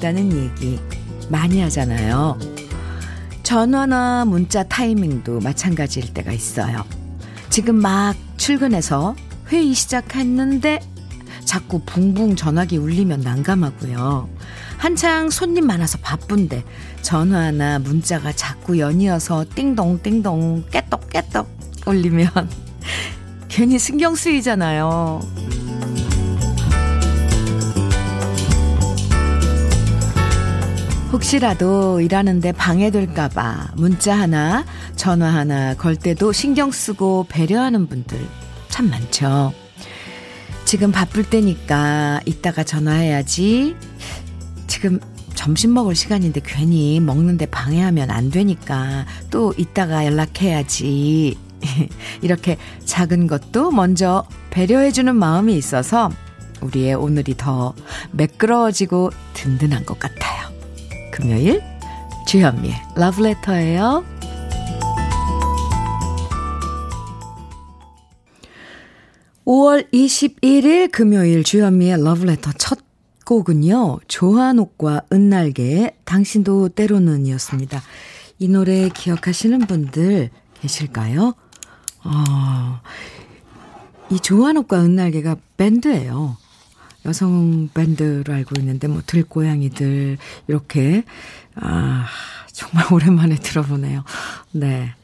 중요하다는 얘기 많이 하잖아요. 전화나 문자 타이밍도 마찬가지일 때가 있어요. 지금 막 출근해서 회의 시작했는데 자꾸 붕붕 전화기 울리면 난감하고요. 한창 손님 많아서 바쁜데 전화나 문자가 자꾸 연이어서 띵동띵동 깨떡깨떡 울리면 괜히 신경 쓰이잖아요. 혹시라도 일하는데 방해될까봐 문자 하나, 전화 하나 걸 때도 신경 쓰고 배려하는 분들 참 많죠. 지금 바쁠 때니까 이따가 전화해야지. 지금 점심 먹을 시간인데 괜히 먹는데 방해하면 안 되니까 또 이따가 연락해야지. 이렇게 작은 것도 먼저 배려해주는 마음이 있어서 우리의 오늘이 더 매끄러워지고 든든한 것 같아요. 금요일 주현미의 러브레터예요. 5월 21일 금요일 주현미의 러브레터 첫 곡은요. 조한옥과 은날개의 당신도 때로는 이었습니다. 이 노래 기억하시는 분들 계실까요? 어, 이 조한옥과 은날개가 밴드예요. 여성 밴드로 알고 있는데 뭐 들고양이들 이렇게 아 정말 오랜만에 들어보네요. 네.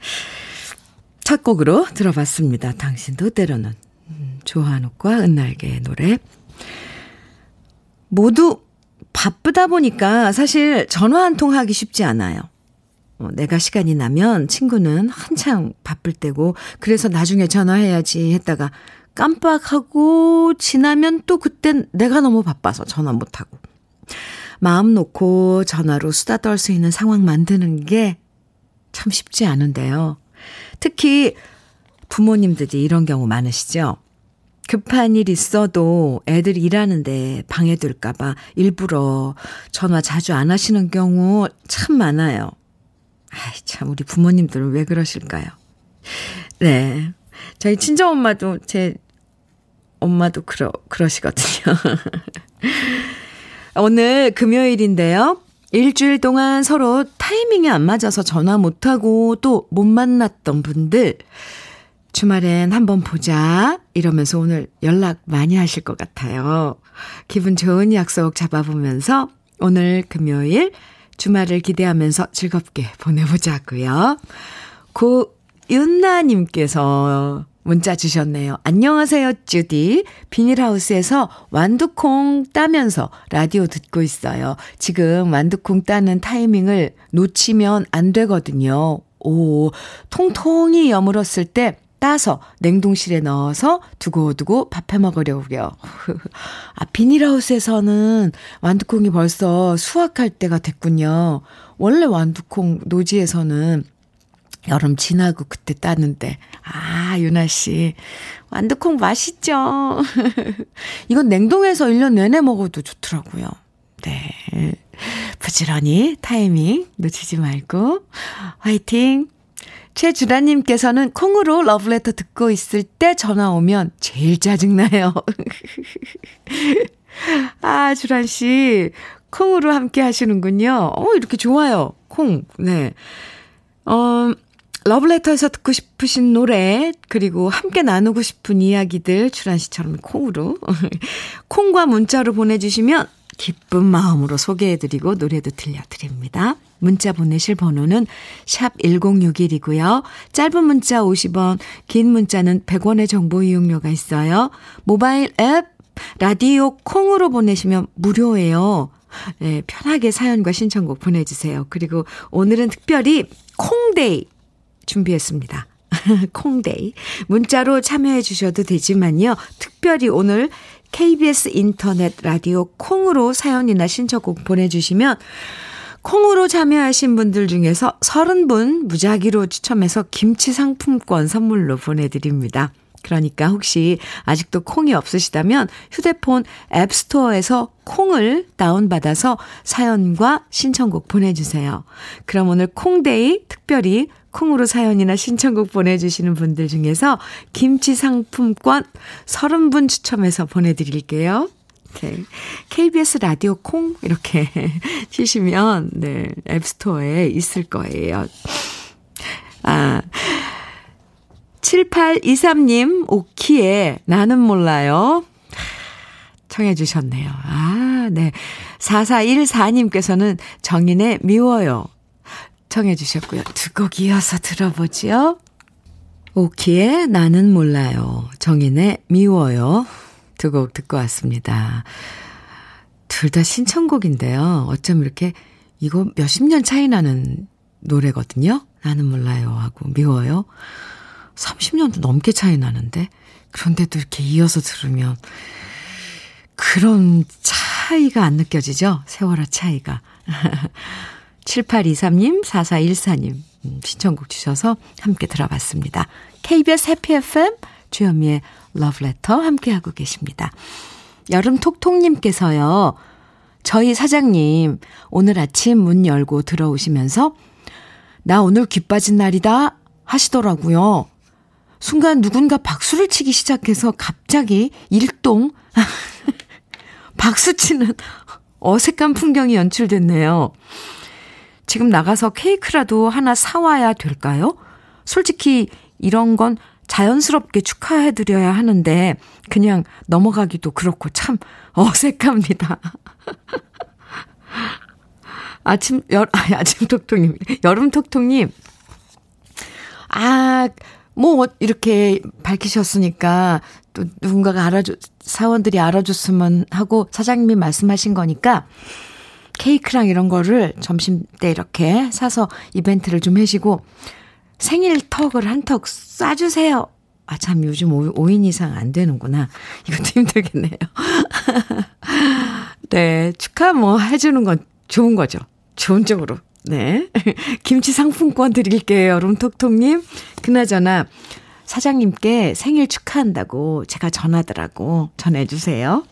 첫 곡으로 들어봤습니다. 당신도 때로는 음, 조한옥과 은날개의 노래. 모두 바쁘다 보니까 사실 전화 한 통 하기 쉽지 않아요. 어, 내가 시간이 나면 친구는 한창 바쁠 때고 그래서 나중에 전화해야지 했다가 깜빡하고 지나면 또 그땐 내가 너무 바빠서 전화 못하고. 마음 놓고 전화로 수다 떨 수 있는 상황 만드는 게 참 쉽지 않은데요. 특히 부모님들이 이런 경우 많으시죠? 급한 일 있어도 애들 일하는데 방해될까봐 일부러 전화 자주 안 하시는 경우 참 많아요. 아이, 참, 우리 부모님들은 왜 그러실까요? 네. 저희 친정엄마도 제 엄마도 그러, 그러시거든요. 오늘 금요일인데요. 일주일 동안 서로 타이밍이 안 맞아서 전화 못하고 또 못 만났던 분들, 주말엔 한번 보자. 이러면서 오늘 연락 많이 하실 것 같아요. 기분 좋은 약속 잡아보면서 오늘 금요일 주말을 기대하면서 즐겁게 보내보자고요. 고윤나님께서 문자 주셨네요. 안녕하세요, 주디. 비닐하우스에서 완두콩 따면서 라디오 듣고 있어요. 지금 완두콩 따는 타이밍을 놓치면 안 되거든요. 오, 통통이 여물었을 때 따서 냉동실에 넣어서 두고두고 밥해 먹으려고요. 아, 비닐하우스에서는 완두콩이 벌써 수확할 때가 됐군요. 원래 완두콩 노지에서는 여름 지나고 그때 따는데. 아, 유나 씨. 완두콩 맛있죠? 이건 냉동해서 1년 내내 먹어도 좋더라고요. 네. 부지런히 타이밍 놓치지 말고. 화이팅! 최주라님께서는 콩으로 러브레터 듣고 있을 때 전화 오면 제일 짜증나요. 아, 주란씨. 콩으로 함께 하시는군요. 어, 이렇게 좋아요. 콩. 네. 어, 러브레터에서 듣고 싶으신 노래, 그리고 함께 나누고 싶은 이야기들, 주란 씨처럼 콩으로, 콩과 문자로 보내주시면 기쁜 마음으로 소개해드리고 노래도 들려드립니다. 문자 보내실 번호는 샵 1061이고요. 짧은 문자 50원, 긴 문자는 100원의 정보 이용료가 있어요. 모바일 앱, 라디오 콩으로 보내시면 무료예요. 네, 편하게 사연과 신청곡 보내주세요. 그리고 오늘은 특별히 콩데이 준비했습니다. 콩데이. 문자로 참여해 주셔도 되지만요. 특별히 오늘 KBS 인터넷 라디오 콩으로 사연이나 신청곡 보내주시면 콩으로 참여하신 분들 중에서 30분 무작위로 추첨해서 김치 상품권 선물로 보내드립니다. 그러니까 혹시 아직도 콩이 없으시다면 휴대폰 앱스토어에서 콩을 다운받아서 사연과 신청곡 보내주세요. 그럼 오늘 콩데이 특별히 콩으로 사연이나 신청곡 보내주시는 분들 중에서 김치 상품권 30분 추첨해서 보내드릴게요. 네. KBS 라디오 콩 이렇게 치시면 네, 앱스토어에 있을 거예요. 아. 7823님, 오키에 나는 몰라요. 청해 주셨네요. 아, 네. 4414님께서는 정인의 미워요. 청해 주셨고요. 두 곡 이어서 들어보지요. 오키의 나는 몰라요. 정인의 미워요. 두 곡 듣고 왔습니다. 둘 다 신청곡인데요. 어쩜 이렇게 이거 몇십 년 차이 나는 노래거든요. 나는 몰라요 하고 미워요. 30년도 넘게 차이 나는데 그런데도 이렇게 이어서 들으면 그런 차이가 안 느껴지죠? 세월의 차이가. 7823님, 4414님 음, 신청곡 주셔서 함께 들어봤습니다. KBS 해피 FM 주현미의 러브레터 함께하고 계십니다. 여름 톡톡님께서요. 저희 사장님 오늘 아침 문 열고 들어오시면서 나 오늘 귀 빠진 날이다 하시더라고요. 순간 누군가 박수를 치기 시작해서 갑자기 일동 박수치는 어색한 풍경이 연출됐네요. 지금 나가서 케이크라도 하나 사와야 될까요? 솔직히 이런 건 자연스럽게 축하해드려야 하는데, 그냥 넘어가기도 그렇고 참 어색합니다. 아침, 여, 아, 아침 톡톡님, 여름 톡톡님. 아, 뭐, 이렇게 밝히셨으니까 또 누군가가 알아줘, 사원들이 알아줬으면 하고 사장님이 말씀하신 거니까 케이크랑 이런 거를 점심 때 이렇게 사서 이벤트를 좀 해시고 생일 턱을 한 턱 쏴주세요. 아, 참, 요즘 5, 인 이상 안 되는구나. 이것도 힘들겠네요. 네, 축하 뭐 해주는 건 좋은 거죠. 좋은 쪽으로. 네. 김치 상품권 드릴게요. 룸톡톡님. 그나저나, 사장님께 생일 축하한다고 제가 전하더라고. 전해주세요.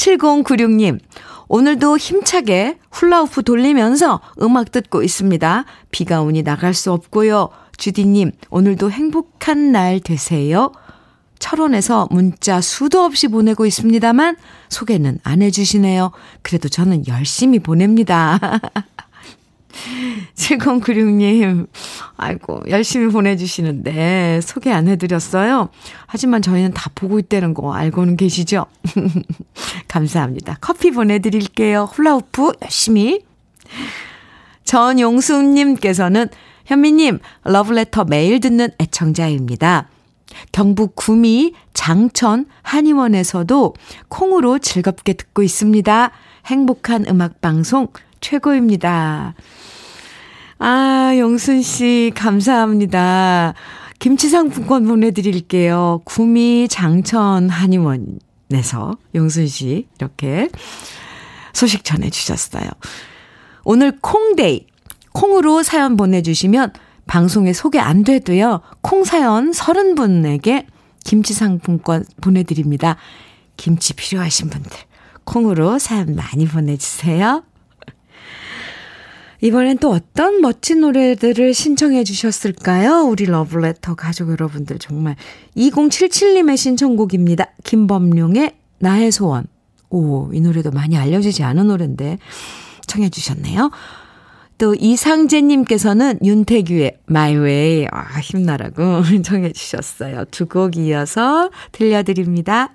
7096님, 오늘도 힘차게 훌라후프 돌리면서 음악 듣고 있습니다. 비가 오니 나갈 수 없고요. 주디님, 오늘도 행복한 날 되세요. 철원에서 문자 수도 없이 보내고 있습니다만 소개는 안 해주시네요. 그래도 저는 열심히 보냅니다. 7096님, 아이고, 열심히 보내주시는데, 소개 안 해드렸어요. 하지만 저희는 다 보고 있다는 거 알고는 계시죠? 감사합니다. 커피 보내드릴게요. 훌라우프 열심히. 전용수님께서는, 현미님, 러브레터 매일 듣는 애청자입니다. 경북 구미 장천 한의원에서도 콩으로 즐겁게 듣고 있습니다. 행복한 음악 방송 최고입니다. 아, 영순 씨, 감사합니다. 김치 상품권 보내드릴게요. 구미 장천 한의원에서 영순 씨, 이렇게 소식 전해주셨어요. 오늘 콩데이. 콩으로 사연 보내주시면 방송에 소개 안 돼도요, 콩 사연 30분에게 김치 상품권 보내드립니다. 김치 필요하신 분들, 콩으로 사연 많이 보내주세요. 이번엔 또 어떤 멋진 노래들을 신청해 주셨을까요? 우리 러블레터 가족 여러분들 정말 2077님의 신청곡입니다. 김범룡의 나의 소원. 오, 이 노래도 많이 알려지지 않은 노래인데 청해 주셨네요. 또 이상재님께서는 윤태규의 My Way 아, 힘나라고 청해 주셨어요. 두 곡 이어서 들려드립니다.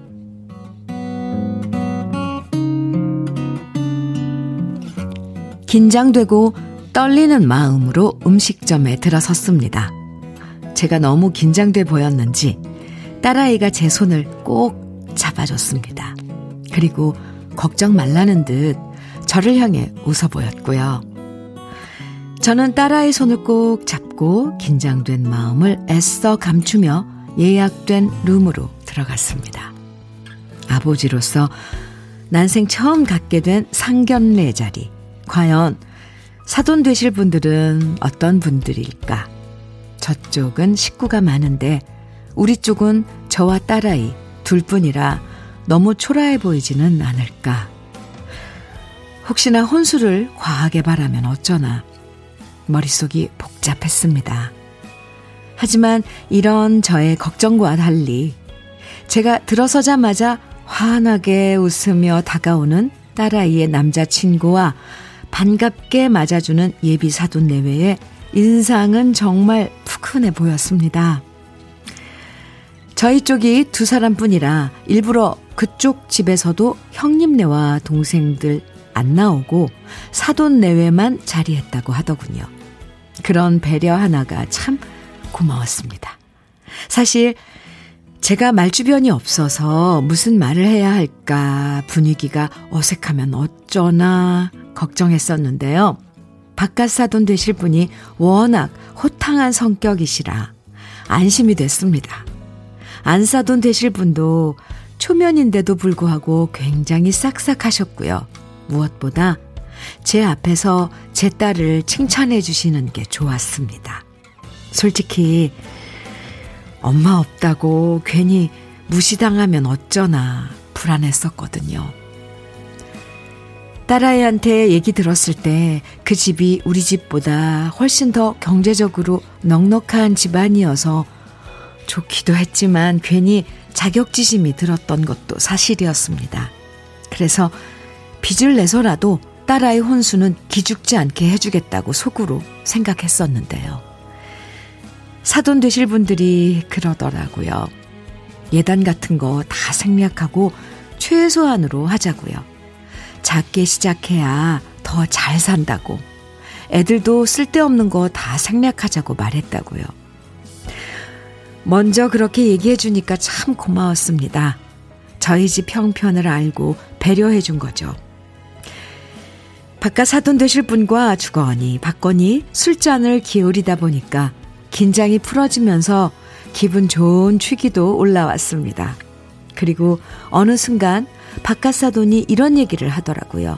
긴장되고 떨리는 마음으로 음식점에 들어섰습니다. 제가 너무 긴장돼 보였는지 딸아이가 제 손을 꼭 잡아줬습니다. 그리고 걱정 말라는 듯 저를 향해 웃어 보였고요. 저는 딸아이 손을 꼭 잡고 긴장된 마음을 애써 감추며 예약된 룸으로 들어갔습니다. 아버지로서 난생 처음 갖게 된 상견례 자리. 과연 사돈 되실 분들은 어떤 분들일까? 저쪽은 식구가 많은데 우리 쪽은 저와 딸아이 둘 뿐이라 너무 초라해 보이지는 않을까? 혹시나 혼수를 과하게 바라면 어쩌나 머릿속이 복잡했습니다. 하지만 이런 저의 걱정과 달리 제가 들어서자마자 환하게 웃으며 다가오는 딸아이의 남자친구와 반갑게 맞아주는 예비 사돈 내외의 인상은 정말 푸근해 보였습니다. 저희 쪽이 두 사람뿐이라 일부러 그쪽 집에서도 형님네와 동생들 안 나오고 사돈 내외만 자리했다고 하더군요. 그런 배려 하나가 참 고마웠습니다. 사실 제가 말주변이 없어서 무슨 말을 해야 할까 분위기가 어색하면 어쩌나 걱정했었는데요. 바깥 사돈 되실 분이 워낙 호탕한 성격이시라 안심이 됐습니다. 안 사돈 되실 분도 초면인데도 불구하고 굉장히 싹싹하셨고요. 무엇보다 제 앞에서 제 딸을 칭찬해 주시는 게 좋았습니다. 솔직히 엄마 없다고 괜히 무시당하면 어쩌나 불안했었거든요. 딸아이한테 얘기 들었을 때 그 집이 우리 집보다 훨씬 더 경제적으로 넉넉한 집안이어서 좋기도 했지만 괜히 자격지심이 들었던 것도 사실이었습니다. 그래서 빚을 내서라도 딸아이 혼수는 기죽지 않게 해주겠다고 속으로 생각했었는데요. 사돈 되실 분들이 그러더라고요. 예단 같은 거 다 생략하고 최소한으로 하자고요. 작게 시작해야 더 잘 산다고. 애들도 쓸데없는 거 다 생략하자고 말했다고요. 먼저 그렇게 얘기해 주니까 참 고마웠습니다. 저희 집 형편을 알고 배려해 준 거죠. 바깥 사돈 되실 분과 주거니 받거니 술잔을 기울이다 보니까 긴장이 풀어지면서 기분 좋은 취기도 올라왔습니다. 그리고 어느 순간 바깥 사돈이 이런 얘기를 하더라고요.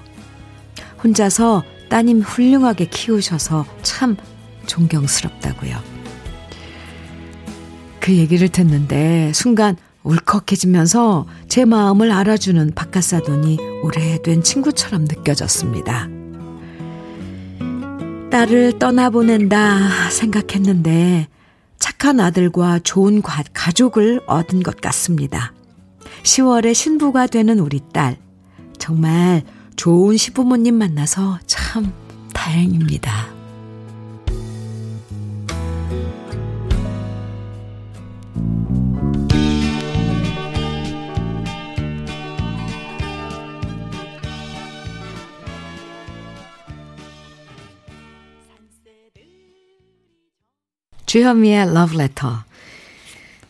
혼자서 따님 훌륭하게 키우셔서 참 존경스럽다고요. 그 얘기를 듣는데 순간 울컥해지면서 제 마음을 알아주는 바깥 사돈이 오래된 친구처럼 느껴졌습니다. 딸을 떠나보낸다 생각했는데 착한 아들과 좋은 가족을 얻은 것 같습니다. 10월에 신부가 되는 우리 딸. 정말 좋은 시부모님 만나서 참 다행입니다. 주현미의 Letter.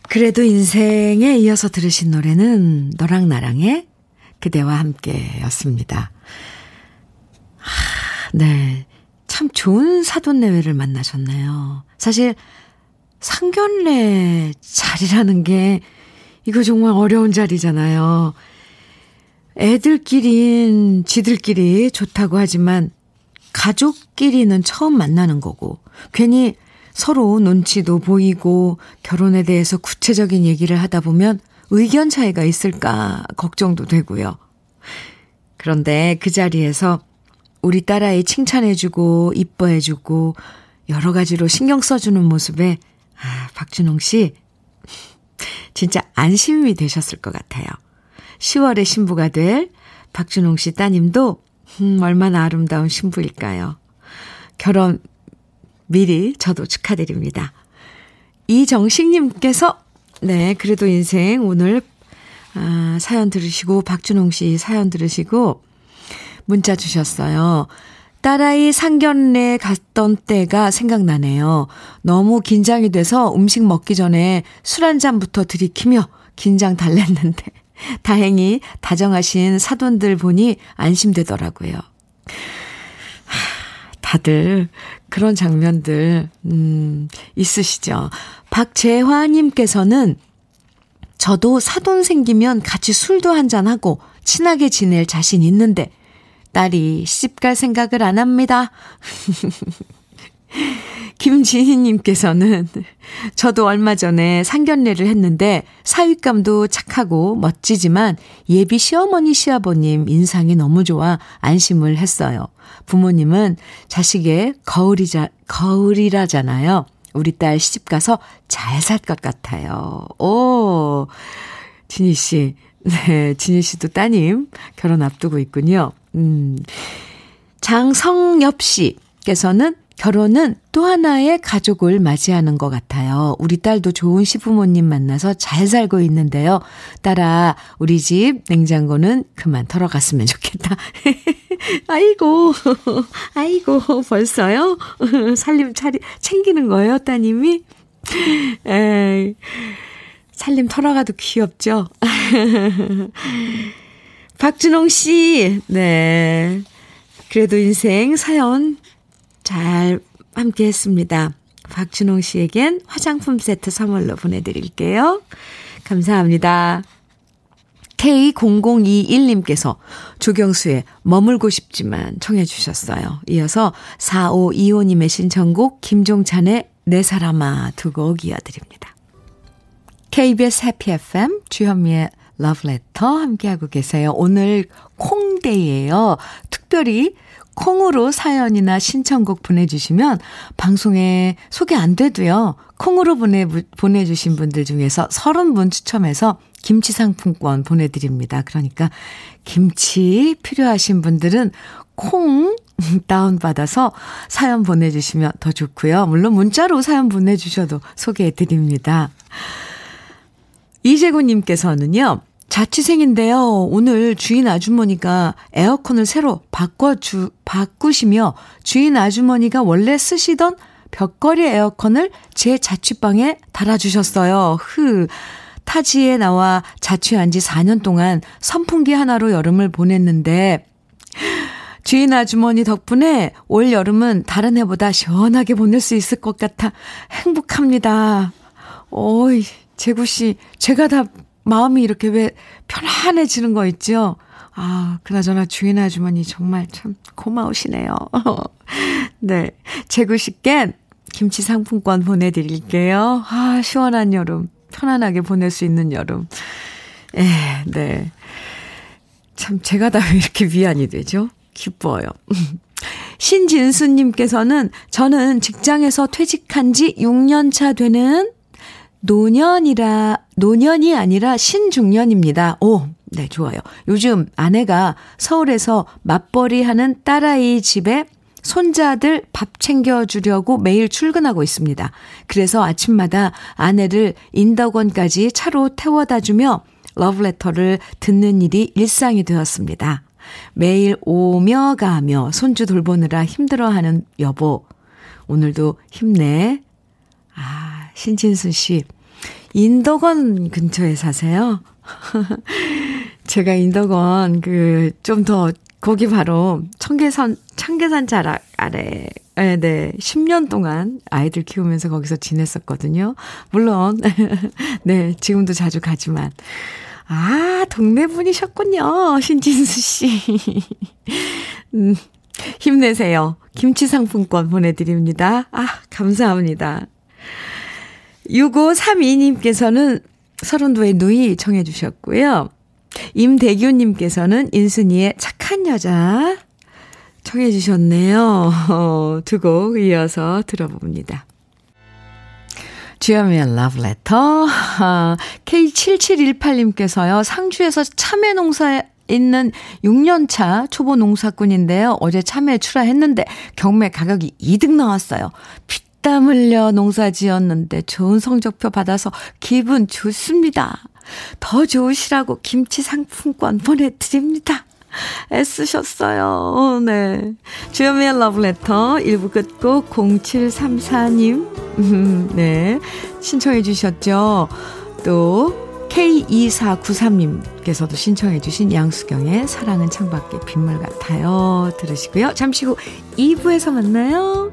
그래도 인생에 이어서 들으신 노래는 너랑 나랑의 그대와 함께 였습니다. 하, 네. 참 좋은 사돈내외를 만나셨네요. 사실 상견례 자리라는 게 이거 정말 어려운 자리잖아요. 애들끼린 지들끼리 좋다고 하지만 가족끼리는 처음 만나는 거고 괜히 서로 눈치도 보이고 결혼에 대해서 구체적인 얘기를 하다 보면 의견 차이가 있을까 걱정도 되고요. 그런데 그 자리에서 우리 딸아이 칭찬해주고 이뻐해주고 여러 가지로 신경 써주는 모습에 아, 박준홍 씨 진짜 안심이 되셨을 것 같아요. 10월에 신부가 될 박준홍 씨 따님도 음, 얼마나 아름다운 신부일까요? 결혼 미리 저도 축하드립니다. 이정식님께서, 네, 그래도 인생 오늘, 아, 사연 들으시고, 박준홍 씨 사연 들으시고, 문자 주셨어요. 딸아이 상견례 갔던 때가 생각나네요. 너무 긴장이 돼서 음식 먹기 전에 술 한 잔부터 들이키며 긴장 달랬는데, 다행히 다정하신 사돈들 보니 안심되더라고요. 다들 그런 장면들, 음, 있으시죠. 박재화님께서는 저도 사돈 생기면 같이 술도 한잔하고 친하게 지낼 자신 있는데 딸이 시집갈 생각을 안 합니다. 김지희님께서는 저도 얼마 전에 상견례를 했는데 사윗감도 착하고 멋지지만 예비 시어머니 시아버님 인상이 너무 좋아 안심을 했어요. 부모님은 자식의 거울이자, 거울이라잖아요. 우리 딸 시집 가서 잘 살 것 같아요. 오, 진희 씨. 네, 진희 씨도 따님 결혼 앞두고 있군요. 음. 장성엽 씨께서는 결혼은 또 하나의 가족을 맞이하는 것 같아요. 우리 딸도 좋은 시부모님 만나서 잘 살고 있는데요. 딸아, 우리 집 냉장고는 그만 털어갔으면 좋겠다. 아이고, 아이고, 벌써요? 살림 차리, 챙기는 거예요, 따님이? 에이, 살림 털어가도 귀엽죠? 박준홍 씨, 네. 그래도 인생 사연 잘 함께 했습니다. 박준홍 씨에겐 화장품 세트 선물로 보내드릴게요. 감사합니다. K0021님께서 조경수의 머물고 싶지만 청해 주셨어요. 이어서 4525님의 신청곡 김종찬의 내 사람아 두 곡 이어드립니다. KBS 해피 FM 주현미의 러브레터 함께하고 계세요. 오늘 콩데이예요. 특별히 콩으로 사연이나 신청곡 보내주시면 방송에 소개 안 돼도요. 콩으로 보내, 보내주신 분들 중에서 30분 추첨해서 김치 상품권 보내드립니다. 그러니까 김치 필요하신 분들은 콩 다운받아서 사연 보내주시면 더 좋고요. 물론 문자로 사연 보내주셔도 소개해드립니다. 이재구님께서는요. 자취생인데요. 오늘 주인 아주머니가 에어컨을 새로 바꿔주, 바꾸시며 주인 아주머니가 원래 쓰시던 벽걸이 에어컨을 제 자취방에 달아주셨어요. 흐. 타지에 나와 자취한 지 4년 동안 선풍기 하나로 여름을 보냈는데, 주인 아주머니 덕분에 올 여름은 다른 해보다 시원하게 보낼 수 있을 것 같아 행복합니다. 어이, 재구씨, 제가 다 마음이 이렇게 왜 편안해지는 거 있죠? 아, 그나저나 주인 아주머니 정말 참 고마우시네요. 네. 재구씨께 김치 상품권 보내드릴게요. 아, 시원한 여름. 편안하게 보낼 수 있는 여름. 에, 네. 참, 제가 다 왜 이렇게 위안이 되죠? 기뻐요. 신진수님께서는 저는 직장에서 퇴직한 지 6년 차 되는 노년이라, 노년이 아니라 신중년입니다. 오, 네, 좋아요. 요즘 아내가 서울에서 맞벌이 하는 딸아이 집에 손자들 밥 챙겨주려고 매일 출근하고 있습니다. 그래서 아침마다 아내를 인덕원까지 차로 태워다 주며 러브레터를 듣는 일이 일상이 되었습니다. 매일 오며 가며 손주 돌보느라 힘들어하는 여보. 오늘도 힘내. 아, 신진수 씨. 인덕원 근처에 사세요? 제가 인덕원 그 좀 더 거기 바로 청계산 청계산 자락 아래 네, 네. 10년 동안 아이들 키우면서 거기서 지냈었거든요. 물론 네, 지금도 자주 가지만 아, 동네 분이셨군요. 신진수 씨. 음, 힘내세요. 김치 상품권 보내 드립니다. 아, 감사합니다. 6532님께서는 서른도의 누이 청해주셨고요. 임대규님께서는 인순이의 착한 여자 청해주셨네요. 어, 두곡 이어서 들어봅니다. 주여미의 러브레터. K7718님께서요, 상주에서 참외 농사에 있는 6년차 초보 농사꾼인데요. 어제 참외 출하했는데 경매 가격이 2등 나왔어요. 피 땀 흘려 농사 지었는데 좋은 성적표 받아서 기분 좋습니다. 더 좋으시라고 김치 상품권 보내드립니다. 애쓰셨어요. 네. 주여미의 러브레터 1부 끝곡 0734님. 네. 신청해 주셨죠. 또 K2493님께서도 신청해 주신 양수경의 사랑은 창밖에 빗물 같아요. 들으시고요. 잠시 후 2부에서 만나요.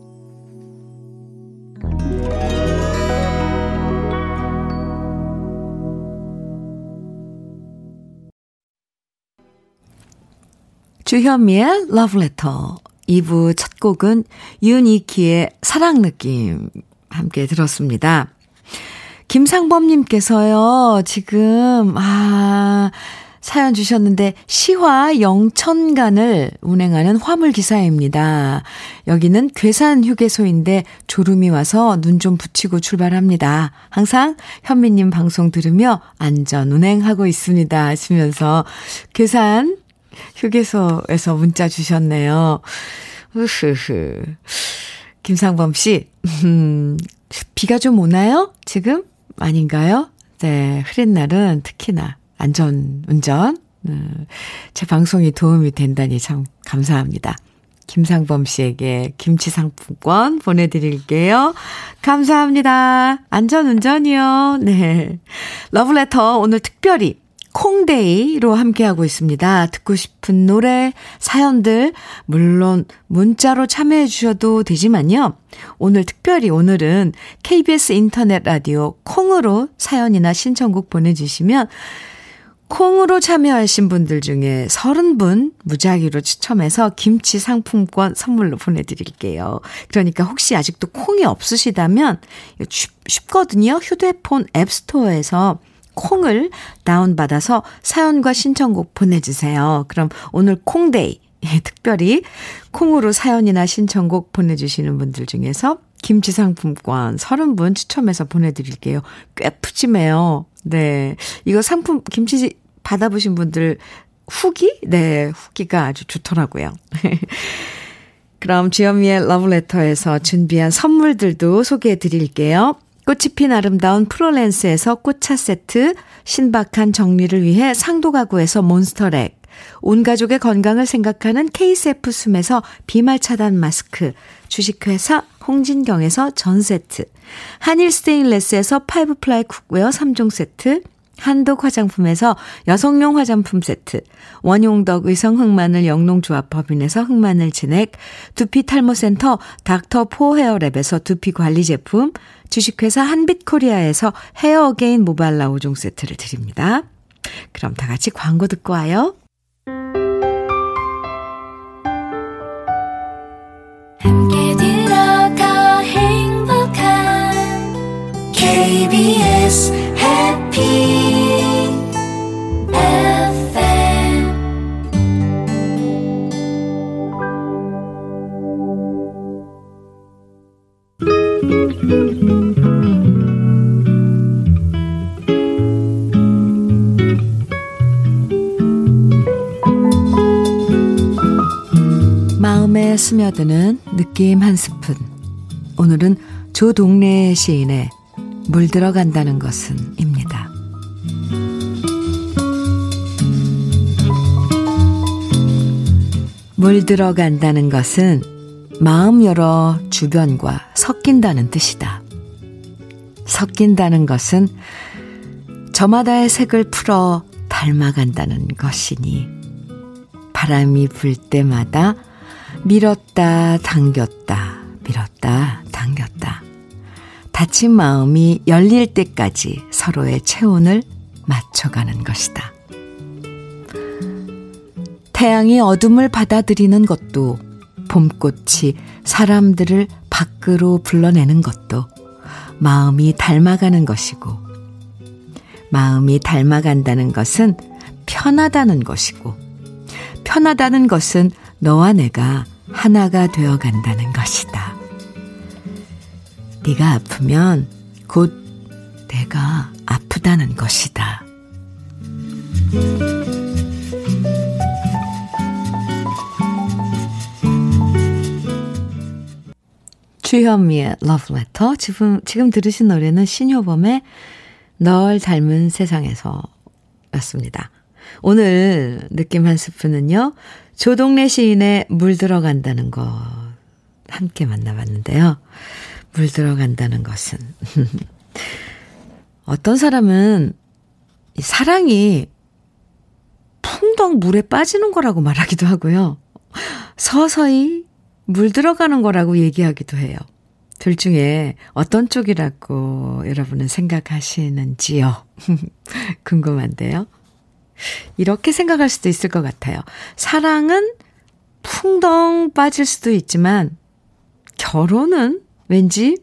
주현미의 Letter. 2부 첫 곡은 윤이키의 사랑 느낌 함께 들었습니다. 김상범님께서요, 지금, 아, 사연 주셨는데, 시화 영천간을 운행하는 화물기사입니다. 여기는 괴산 휴게소인데, 졸음이 와서 눈 좀 붙이고 출발합니다. 항상 현미님 방송 들으며 안전 운행하고 있습니다. 하시면서, 괴산 휴게소에서 문자 주셨네요. 으흐흐. 김상범 씨, 음, 비가 좀 오나요? 지금? 아닌가요? 네, 흐린 날은 특히나 안전 운전. 음, 제 방송이 도움이 된다니 참 감사합니다. 김상범 씨에게 김치 상품권 보내드릴게요. 감사합니다. 안전 운전이요. 네. 러브레터 오늘 특별히 콩데이로 함께하고 있습니다. 듣고 싶은 노래, 사연들, 물론 문자로 참여해 주셔도 되지만요. 오늘 특별히 오늘은 KBS 인터넷 라디오 콩으로 사연이나 신청곡 보내주시면 콩으로 참여하신 분들 중에 30분 무작위로 추첨해서 김치 상품권 선물로 보내드릴게요. 그러니까 혹시 아직도 콩이 없으시다면 쉽, 쉽거든요. 휴대폰 앱스토어에서 콩을 다운받아서 사연과 신청곡 보내주세요. 그럼 오늘 콩데이, 예, 특별히 콩으로 사연이나 신청곡 보내주시는 분들 중에서 김치 상품권 30분 추첨해서 보내드릴게요. 꽤 푸짐해요. 네. 이거 상품, 김치 받아보신 분들 후기? 네, 후기가 아주 좋더라고요. 그럼 주현미의 러브레터에서 준비한 선물들도 소개해 드릴게요. 꽃이 핀 아름다운 플로렌스에서 꽃차 세트, 신박한 정리를 위해 상도 가구에서 몬스터랙, 온 가족의 건강을 생각하는 케이스F 숨에서 비말 차단 마스크, 주식회사 홍진경에서 전 세트, 한일 스테인레스에서 five ply cookware 3종 세트, 한독 화장품에서 여성용 화장품 세트, 원용덕 의성 흑마늘 영농조합 법인에서 흑마늘 진액, 두피 탈모센터 닥터 포 헤어랩에서 두피 관리 제품, 주식회사 한빛코리아에서 헤어 어게인 모발라 5종 세트를 드립니다. 그럼 다 같이 광고 듣고 와요. 스며드는 느낌 한 스푼. 오늘은 조동래 시인의 물들어 간다는 것은 입니다. 물들어 간다는 것은 마음 열어 주변과 섞인다는 뜻이다. 섞인다는 것은 저마다의 색을 풀어 닮아간다는 것이니 바람이 불 때마다 밀었다 당겼다 밀었다 당겼다 다친 마음이 열릴 때까지 서로의 체온을 맞춰가는 것이다. 태양이 어둠을 받아들이는 것도 봄꽃이 사람들을 밖으로 불러내는 것도 마음이 닮아가는 것이고 마음이 닮아간다는 것은 편하다는 것이고 편하다는 것은 너와 내가 하나가 되어 간다는 것이다. 네가 아프면 곧 내가 아프다는 것이다. 주현미의 Love Letter. 지금, 지금 들으신 노래는 신효범의 널 닮은 세상에서 였습니다. 오늘 느낌 한 스푼은요, 조동래 시인의 물 들어간다는 것 함께 만나봤는데요. 물 들어간다는 것은. 어떤 사람은 사랑이 풍덩 물에 빠지는 거라고 말하기도 하고요. 서서히 물 들어가는 거라고 얘기하기도 해요. 둘 중에 어떤 쪽이라고 여러분은 생각하시는지요? 궁금한데요. 이렇게 생각할 수도 있을 것 같아요. 사랑은 풍덩 빠질 수도 있지만 결혼은 왠지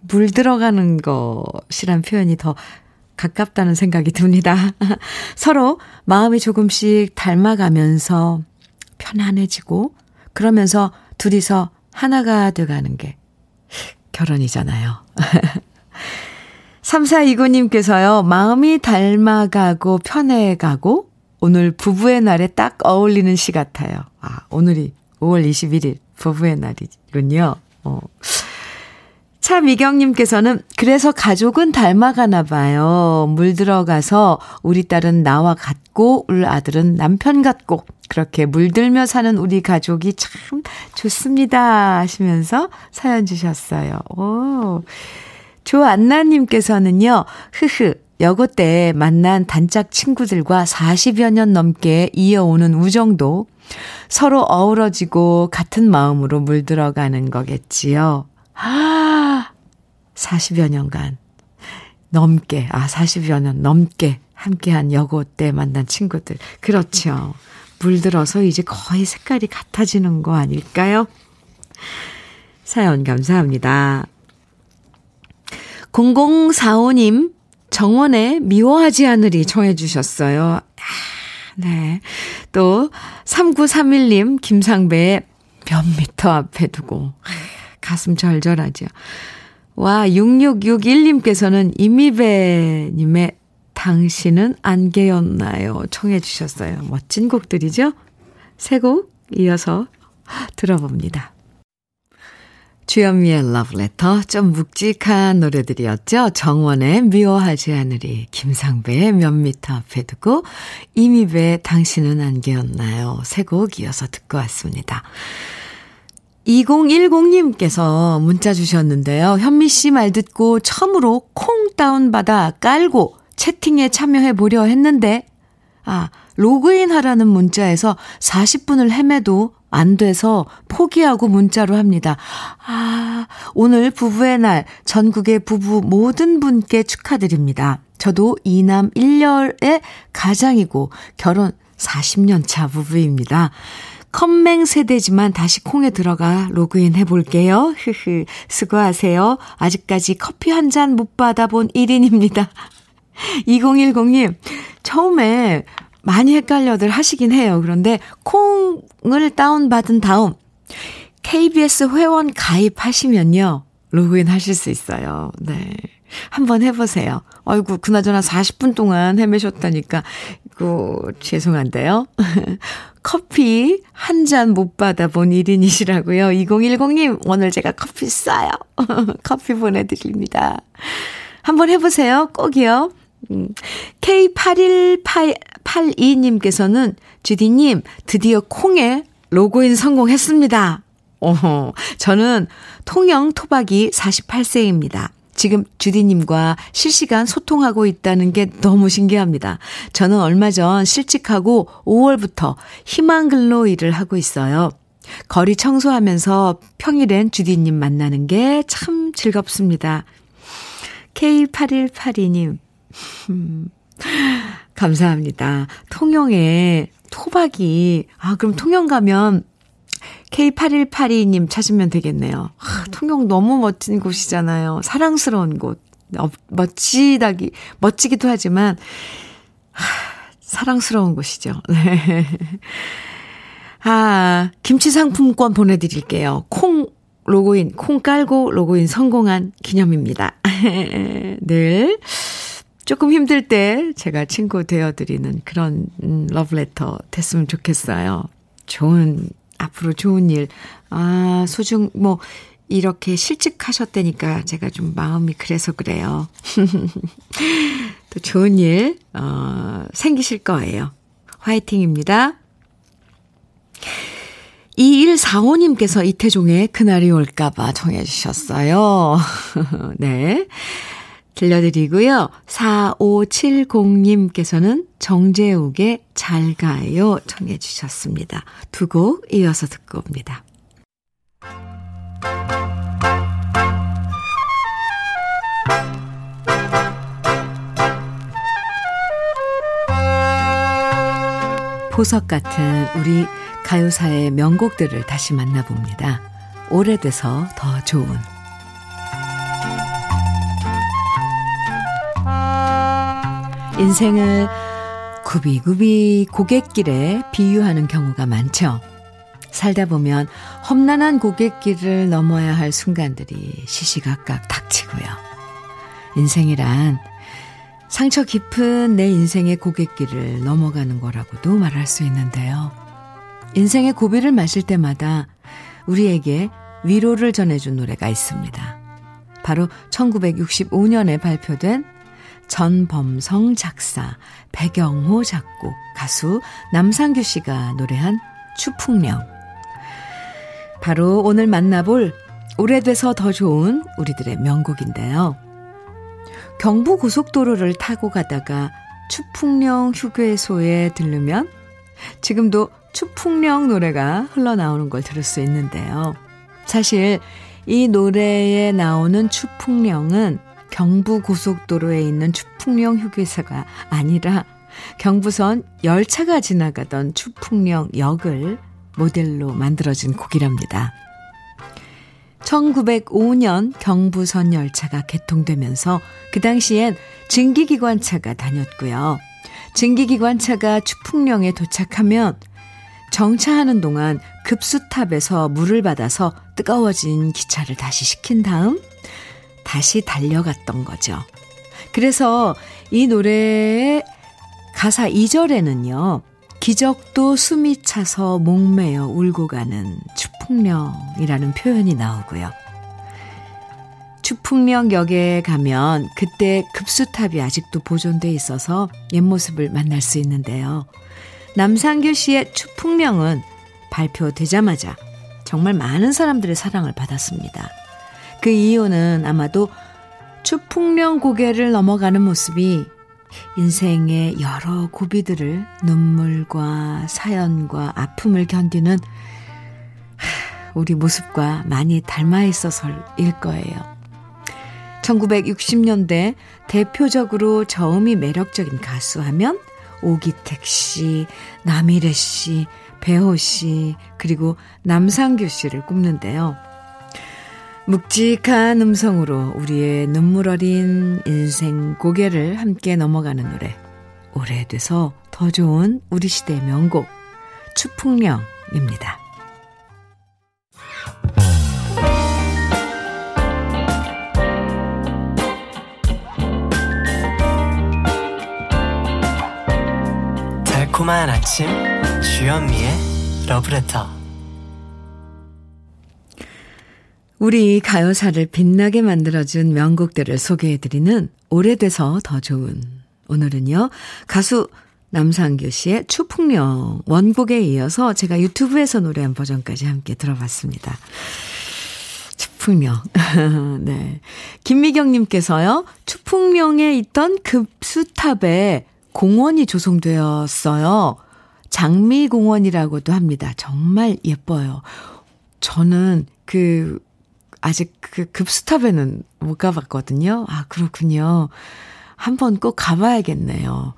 물 들어가는 것이란 표현이 더 가깝다는 생각이 듭니다. 서로 마음이 조금씩 닮아가면서 편안해지고 그러면서 둘이서 하나가 돼가는 게 결혼이잖아요. 3429님께서요, 마음이 닮아가고 편해가고 오늘 부부의 날에 딱 어울리는 시 같아요. 아, 오늘이 5월 21일 부부의 날이군요. 어. 차미경님께서는 그래서 가족은 닮아가나 봐요. 물 들어가서 우리 딸은 나와 같고 우리 아들은 남편 같고 그렇게 물들며 사는 우리 가족이 참 좋습니다 하시면서 사연 주셨어요. 오. 조안나님께서는요, 흐흐, 여고 때 만난 단짝 친구들과 40여 년 넘게 이어오는 우정도 서로 어우러지고 같은 마음으로 물들어가는 거겠지요. 아, 40여 년간 넘게, 아, 40여 년 넘게 함께한 여고 때 만난 친구들. 그렇죠. 물들어서 이제 거의 색깔이 같아지는 거 아닐까요? 사연 감사합니다. 0045님, 정원에 미워하지 않으리 청해 주셨어요. 아, 네. 또 3931님 김상배의 몇 미터 앞에 두고 가슴 절절하죠. 와 6661님께서는 이미배님의 당신은 안개였나요? 청해 주셨어요. 멋진 곡들이죠? 세 곡 이어서 들어봅니다. 주현미의 러브레터 좀 묵직한 노래들이었죠. 정원의 미워하지 않으리 김상배의 몇 미터 앞에 두고 이미배의 당신은 안개였나요. 세 곡 이어서 듣고 왔습니다. 2010님께서 문자 주셨는데요. 현미 씨 말 듣고 처음으로 콩 다운받아 깔고 채팅에 참여해 보려 했는데 아, 로그인 하라는 문자에서 40분을 헤매도 안 돼서 포기하고 문자로 합니다. 아, 오늘 부부의 날 전국의 부부 모든 분께 축하드립니다. 저도 이남 1녀의 가장이고 결혼 40년 차 부부입니다. 컴맹 세대지만 다시 콩에 들어가 로그인 해볼게요. 흐흐, 수고하세요. 아직까지 커피 한 잔 못 받아본 1인입니다. 2010님, 처음에 많이 헷갈려들 하시긴 해요. 그런데 콩을 다운받은 다음 KBS 회원 가입하시면요. 로그인 하실 수 있어요. 네. 한번 해보세요. 아이고, 그나저나 40분 동안 헤매셨다니까, 이거, 죄송한데요. 커피 한 잔 못 받아본 1인이시라고요. 2010님, 오늘 제가 커피 싸요. 커피 보내드립니다. 한번 해보세요. 꼭이요. K8182님께서는 주디님 드디어 콩에 로그인 성공했습니다. 어, 저는 통영 토박이 48세입니다. 지금 주디님과 실시간 소통하고 있다는 게 너무 신기합니다. 저는 얼마 전 실직하고 5월부터 희망글로 일을 하고 있어요. 거리 청소하면서 평일엔 주디님 만나는 게 참 즐겁습니다. K8182님, 음, 감사합니다. 통영에 토박이, 아, 그럼 통영 가면 K8182님 찾으면 되겠네요. 아, 통영 너무 멋진 곳이잖아요. 사랑스러운 곳. 어, 멋지다기, 멋지기도 하지만, 하, 사랑스러운 곳이죠. 네. 아, 김치 상품권 보내드릴게요. 콩 로그인, 콩 깔고 로그인 성공한 기념입니다. 늘 조금 힘들 때 제가 친구 되어드리는 그런 음, 러브레터 됐으면 좋겠어요. 좋은, 앞으로 좋은 일, 아, 소중, 뭐, 이렇게 실직하셨다니까 제가 좀 마음이 그래서 그래요. 또 좋은 일, 어, 생기실 거예요. 화이팅입니다. 2145님께서 이태종의 그날이 올까봐 정해주셨어요. 네. 들려드리고요. 4570님께서는 정재욱의 잘 가요 정해주셨습니다. 두 곡 이어서 듣고 옵니다. 보석 같은 우리 가요사의 명곡들을 다시 만나봅니다. 오래돼서 더 좋은 인생을 굽이굽이 고갯길에 비유하는 경우가 많죠. 살다 보면 험난한 고갯길을 넘어야 할 순간들이 시시각각 닥치고요. 인생이란 상처 깊은 내 인생의 고갯길을 넘어가는 거라고도 말할 수 있는데요. 인생의 고비를 마실 때마다 우리에게 위로를 전해준 노래가 있습니다. 바로 1965년에 발표된 전범성 작사, 배경호 작곡, 가수 남상규 씨가 노래한 추풍령. 바로 오늘 만나볼 오래돼서 더 좋은 우리들의 명곡인데요. 경부 고속도로를 타고 가다가 추풍령 휴게소에 들르면 지금도 추풍령 노래가 흘러나오는 걸 들을 수 있는데요. 사실 이 노래에 나오는 추풍령은 경부 고속도로에 있는 추풍령 휴게소가 아니라 경부선 열차가 지나가던 추풍령 역을 모델로 만들어진 곡이랍니다. 1905년 경부선 열차가 개통되면서 그 당시엔 증기기관차가 다녔고요. 증기기관차가 추풍령에 도착하면 정차하는 동안 급수탑에서 물을 받아서 뜨거워진 기차를 다시 식힌 다음 다시 달려갔던 거죠. 그래서 이 노래의 가사 2절에는요. 기적도 숨이 차서 목매어 울고 가는 추풍령이라는 표현이 나오고요. 추풍령역에 가면 그때 급수탑이 아직도 보존돼 있어서 옛 모습을 만날 수 있는데요. 남상규 씨의 추풍령은 발표되자마자 정말 많은 사람들의 사랑을 받았습니다. 그 이유는 아마도 추풍령 고개를 넘어가는 모습이 인생의 여러 고비들을 눈물과 사연과 아픔을 견디는 우리 모습과 많이 닮아 있어서일 거예요. 1960년대 대표적으로 저음이 매력적인 가수 하면 오기택 씨, 남일애 씨, 배호 씨, 그리고 남상규 씨를 꼽는데요. 묵직한 음성으로 우리의 눈물 어린 인생 고개를 함께 넘어가는 노래. 오래돼서 더 좋은 우리 시대의 명곡, 추풍령입니다. 달콤한 아침, 주현미의 러브레터. 우리 가요사를 빛나게 만들어준 명곡들을 소개해드리는 오래돼서 더 좋은. 오늘은요, 가수 남상규 씨의 추풍령 원곡에 이어서 제가 유튜브에서 노래한 버전까지 함께 들어봤습니다. 추풍령. 네. 김미경님께서요, 추풍령에 있던 급수탑에 공원이 조성되었어요. 장미공원이라고도 합니다. 정말 예뻐요. 저는 그 아직 그 급스탑에는 못 가봤거든요. 아, 그렇군요. 한번 꼭 가봐야겠네요.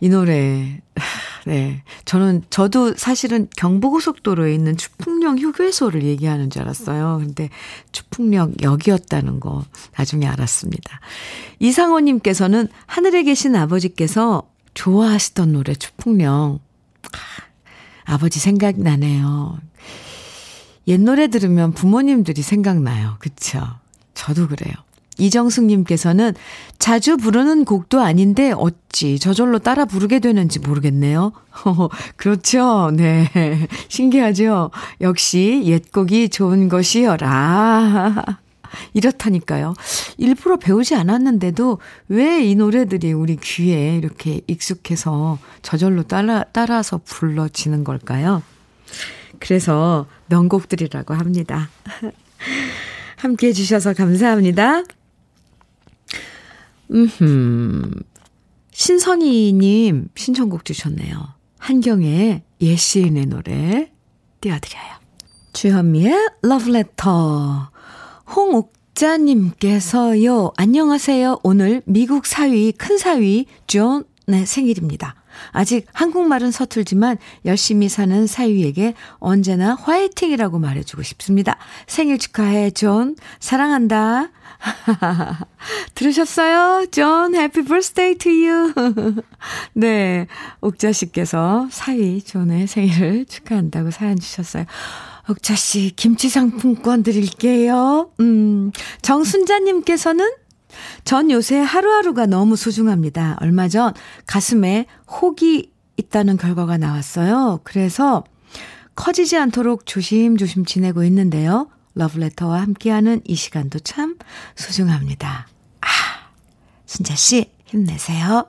이 노래. 네. 저는, 저도 사실은 경부고속도로에 있는 추풍령 휴게소를 얘기하는 줄 알았어요. 근데 추풍령 역이었다는 거 나중에 알았습니다. 이상호님께서는 하늘에 계신 아버지께서 좋아하시던 노래 추풍령. 아버지 생각나네요. 옛 노래 들으면 부모님들이 생각나요. 그쵸? 저도 그래요. 이정숙님께서는 자주 부르는 곡도 아닌데 어찌 저절로 따라 부르게 되는지 모르겠네요. 그렇죠. 네. 신기하죠. 역시 옛곡이 좋은 것이여라. 이렇다니까요. 일부러 배우지 않았는데도 왜 이 노래들이 우리 귀에 이렇게 익숙해서 저절로 따라, 따라서 불러지는 걸까요? 그래서 명곡들이라고 합니다. 함께 해주셔서 감사합니다. 음, 신선이님 신청곡 주셨네요. 한경의 예시인의 노래 띄워드려요. 주현미의 러브레터. 홍옥자님께서요, 안녕하세요. 오늘 미국 사위, 큰 사위, 존의 생일입니다. 아직 한국말은 서툴지만 열심히 사는 사위에게 언제나 화이팅이라고 말해주고 싶습니다. 생일 축하해, 존. 사랑한다. 들으셨어요? 존, happy birthday to you. 네. 옥자 씨께서 사위 존의 생일을 축하한다고 사연 주셨어요. 옥자 씨, 김치 상품권 드릴게요. 음, 정순자님께서는 전 요새 하루하루가 너무 소중합니다. 얼마 전 가슴에 혹이 있다는 결과가 나왔어요. 그래서 커지지 않도록 조심조심 지내고 있는데요. 러브레터와 함께하는 이 시간도 참 소중합니다. 아, 순자씨, 힘내세요.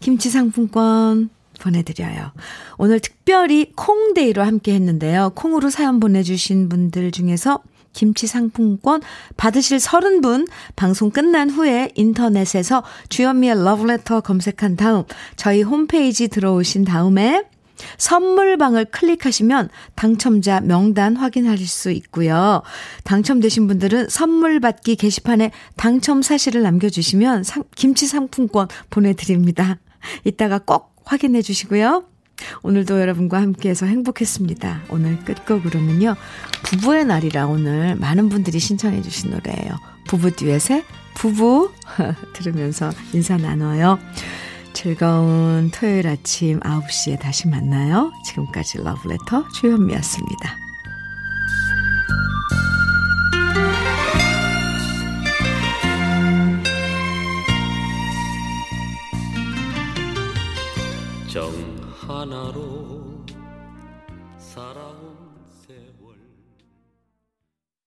김치 상품권 보내드려요. 오늘 특별히 콩데이로 함께 했는데요. 콩으로 사연 보내주신 분들 중에서 김치 상품권 받으실 30분 방송 끝난 후에 인터넷에서 주현미의 러브레터 검색한 다음 저희 홈페이지 들어오신 다음에 선물방을 클릭하시면 당첨자 명단 확인하실 수 있고요. 당첨되신 분들은 선물 받기 게시판에 당첨 사실을 남겨주시면 상, 김치 상품권 보내드립니다. 이따가 꼭 확인해 주시고요. 오늘도 여러분과 함께해서 행복했습니다. 오늘 끝곡으로는요. 부부의 날이라 오늘 많은 분들이 신청해 주신 노래예요. 부부 듀엣의 부부 들으면서 인사 나눠요. 즐거운 토요일 아침 9시에 다시 만나요. 지금까지 러브레터 주현미였습니다. 정